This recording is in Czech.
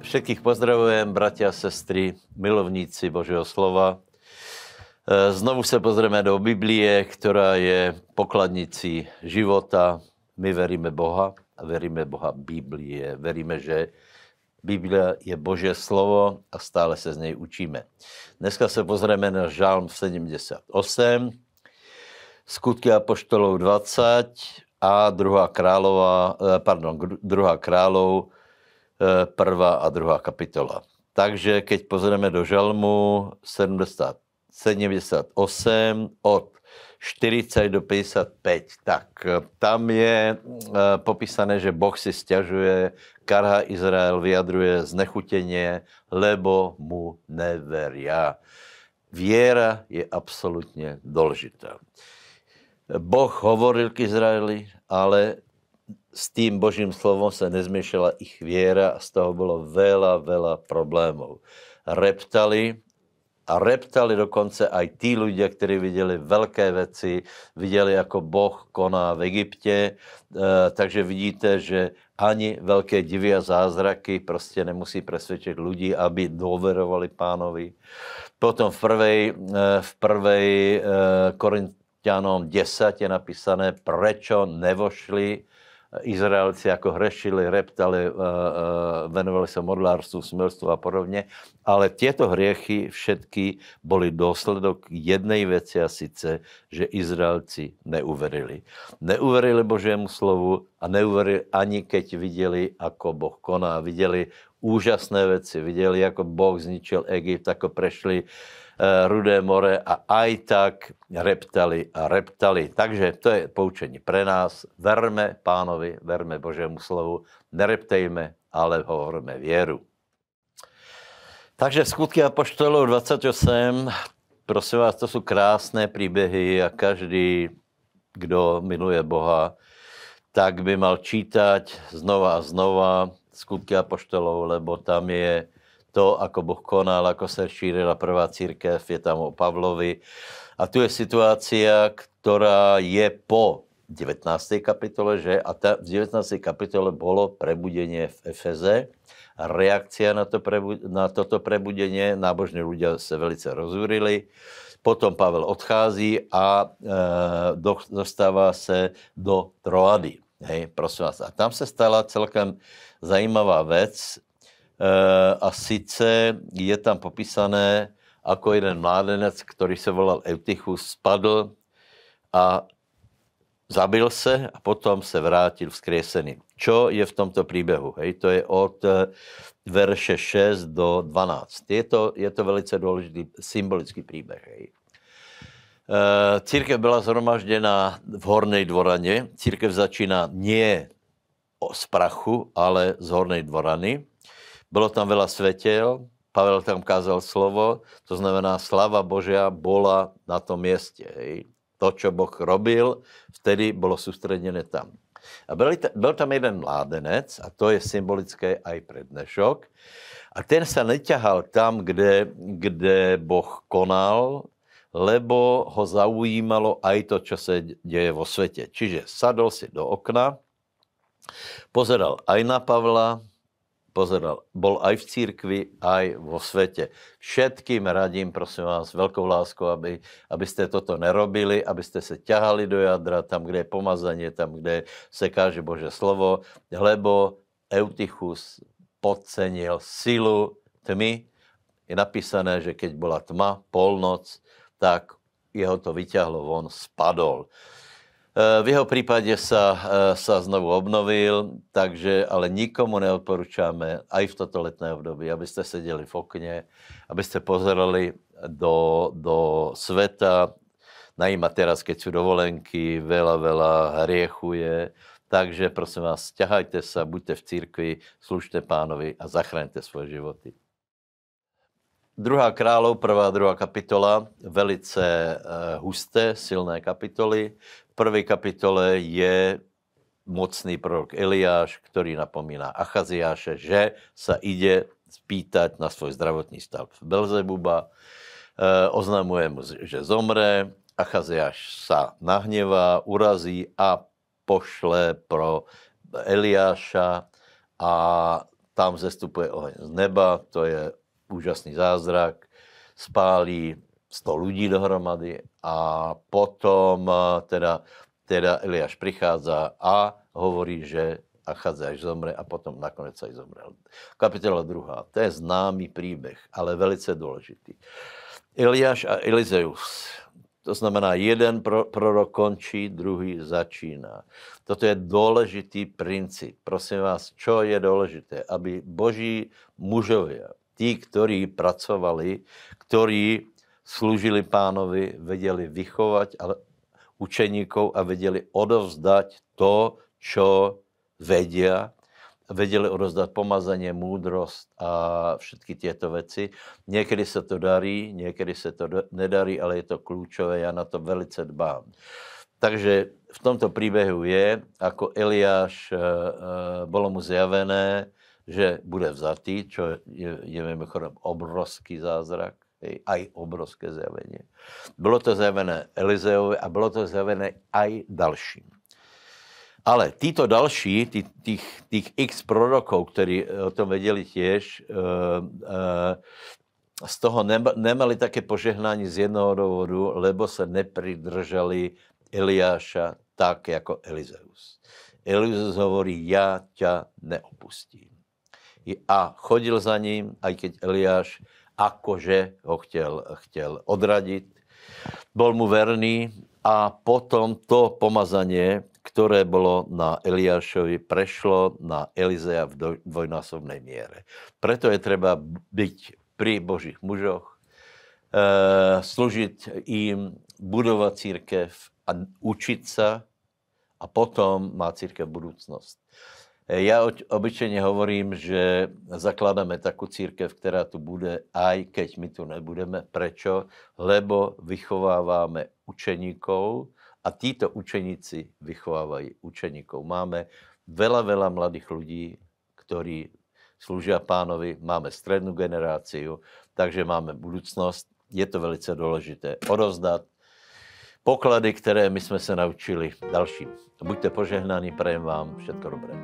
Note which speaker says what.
Speaker 1: Všetkých pozdravujem, bratia a sestry, milovníci Božího slova. E, znovu se pozrieme do Biblie, která je pokladnicí života. My veríme Boha a veríme Boha Biblie. Veríme, že Biblia je Boží slovo a stále se z něj učíme. Dneska se pozrieme na Žálm 78, Skutky apoštolov 20 a druhá králová, e, pardon, druhá králov Eh, prvá a druhá kapitola. Takže keď pozrieme do žalmu 70, 78 od 40 do 55, tak eh, tam je eh, popísané, že Boh si stěžuje, karha Izrael vyjadruje znechutenie, lebo mu neveria. Věra je absolutně důležitá. Boh hovoril k Izraeli, ale s tím božím slovom se nezměšila ich věra a z toho bylo vela, vela problémů. Reptali a reptali dokonce aj tí lidé, kteří viděli velké věci, viděli, jako Boh koná v Egyptě, e, takže vidíte, že ani velké divy a zázraky prostě nemusí přesvědčit lidi, aby důverovali pánovi. Potom v prvej, e, v prvej e, Korintianom 10 je napísané, prečo nevošli Izraelci jako hrešili, reptali, eh, eh, venovali se modlárstvu, smilstvu a podobně, ale těto hriechy všetky byly důsledok jednej věci a sice, že Izraelci neuverili. Neuverili Božému slovu a neuverili ani keď viděli, ako Boh koná. Viděli úžasné věci, viděli, jako Boh zničil Egypt, jako prešli Eh, Rudé more a aj tak reptali a reptali. Takže to je poučení pre nás. Verme pánovi, verme Božému slovu, nereptejme, ale hovoríme věru. Takže skutky Apoštolů 28, prosím vás, to jsou krásné příběhy a každý, kdo miluje Boha, tak by mal čítať znova a znova skutky Apoštolů, lebo tam je to, ako Boh konal, ako se šírila prvá církev, je tam o Pavlovi. A tu je situácia, která je po 19. kapitole, že? A ta, v 19. kapitole bylo prebudeně v Efeze. Reakcia na, to prebu, na toto prebudeně, nábožní lidé se velice rozúrili. Potom Pavel odchází a e, do, dostává se do Troady. Hej, prosím vás. A tam se stala celkem zajímavá věc, a sice je tam popísané, ako jeden mládenec, který se volal Eutychus, spadl a zabil se a potom se vrátil vzkriesený. Čo je v tomto příběhu? Hej? To je od eh, verše 6 do 12. Je to, je to velice důležitý symbolický příběh. Hej? Eh, církev byla zhromažděna v Hornej dvoraně. Církev začíná nie z prachu, ale z Hornej dvorany. Bylo tam veľa svetel, Pavel tam kázal slovo, to znamená, slava Božia bola na tom městě. Hej. To, čo Boh robil, vtedy bylo soustředěné tam. A byl, byl tam jeden mládenec, a to je symbolické aj pre dnešok, a ten se neťahal tam, kde, kde Boh konal, lebo ho zaujímalo aj to, čo se děje vo světě. Čiže sadol si do okna, pozeral aj na Pavla, pozeral. Bol aj v církvi, aj vo svete. Všetkým radím, prosím vás, velkou láskou, aby, abyste toto nerobili, abyste se ťahali do jadra, tam, kde je pomazanie, tam, kde se káže Bože slovo, lebo Eutychus podcenil silu tmy. Je napísané, že keď byla tma, polnoc, tak jeho to vyťahlo von, spadol. Eh, v jeho případě sa, eh, sa znovu obnovil, takže ale nikomu neodporučáme, aj v toto letné období, abyste seděli v okně, abyste pozerali do, do sveta, najíma teraz, keď jsou dovolenky, vela, vela hriechu je, takže prosím vás, ťahajte se, buďte v církvi, služte pánovi a zachraňte svoje životy. Druhá králov, prvá, druhá kapitola, velice uh, husté, silné kapitoly. Prvej kapitole je mocný prorok Eliáš, který napomíná Achaziáše, že sa ide spýtať na svůj zdravotní stav Belzebuba, e, oznamuje mu, že zomre, Achaziáš sa nahnevá, urazí a pošle pro Eliáša a tam zestupuje oheň z neba, to je úžasný zázrak, spálí 100 lidí dohromady a potom eh, teda, teda Eliáš přichází a hovorí, že Acházejáš zomře a potom nakonec aj zomrel. Kapitola druhá. To je známý příběh, ale velice důležitý. Eliáš a Elizeus. To znamená, jeden prorok končí, druhý začíná. Toto je důležitý princip. Prosím vás, čo je důležité? Aby boží mužovia, tí, kteří pracovali, kteří slúžili pánovi, vedeli vychovat učeníkov a vedeli odovzdať to, čo vedia, vedeli odozdat pomazanie, múdrost a všetky tieto veci. Někdy se to darí, někdy se to nedarí, ale je to klíčové, já na to velice dbám. Takže v tomto příběhu je, jako Eliáš, e, e, bylo mu zjavené, že bude vzatý, čo je, je mimochodem obrovský zázrak, aj obrovské zjavení. Bylo to zjavené Elizeovi a bylo to zjavené aj dalším. Ale títo další, tí, tých, tých x prorokov, kteří o tom věděli těž, uh, uh, z toho nemali také požehnání z jednoho důvodu, lebo se nepridrželi Eliáša tak jako Elizeus. Elizeus hovorí, já tě neopustím. A chodil za ním, aj keď Eliáš akože ho chtěl, chtěl odradit. Byl mu verný a potom to pomazaně, které bylo na Eliášovi, prešlo na Elizea v dvojnásobné míře. Proto je třeba být při božích mužoch, e, služit jim, budovat církev a učit se a potom má církev budoucnost. Já obyčejně hovorím, že zakládáme takovou církev, která tu bude, aj keď my tu nebudeme. Prečo? Lebo vychováváme učeníkov a títo učeníci vychovávají učeníkov. Máme veľa, veľa mladých lidí, ktorí služia pánovi, máme střední generaci, takže máme budoucnost. Je to velice důležité odovzdat poklady, které my jsme se naučili dalším. Buďte požehnaní, prajem vám všetko dobré.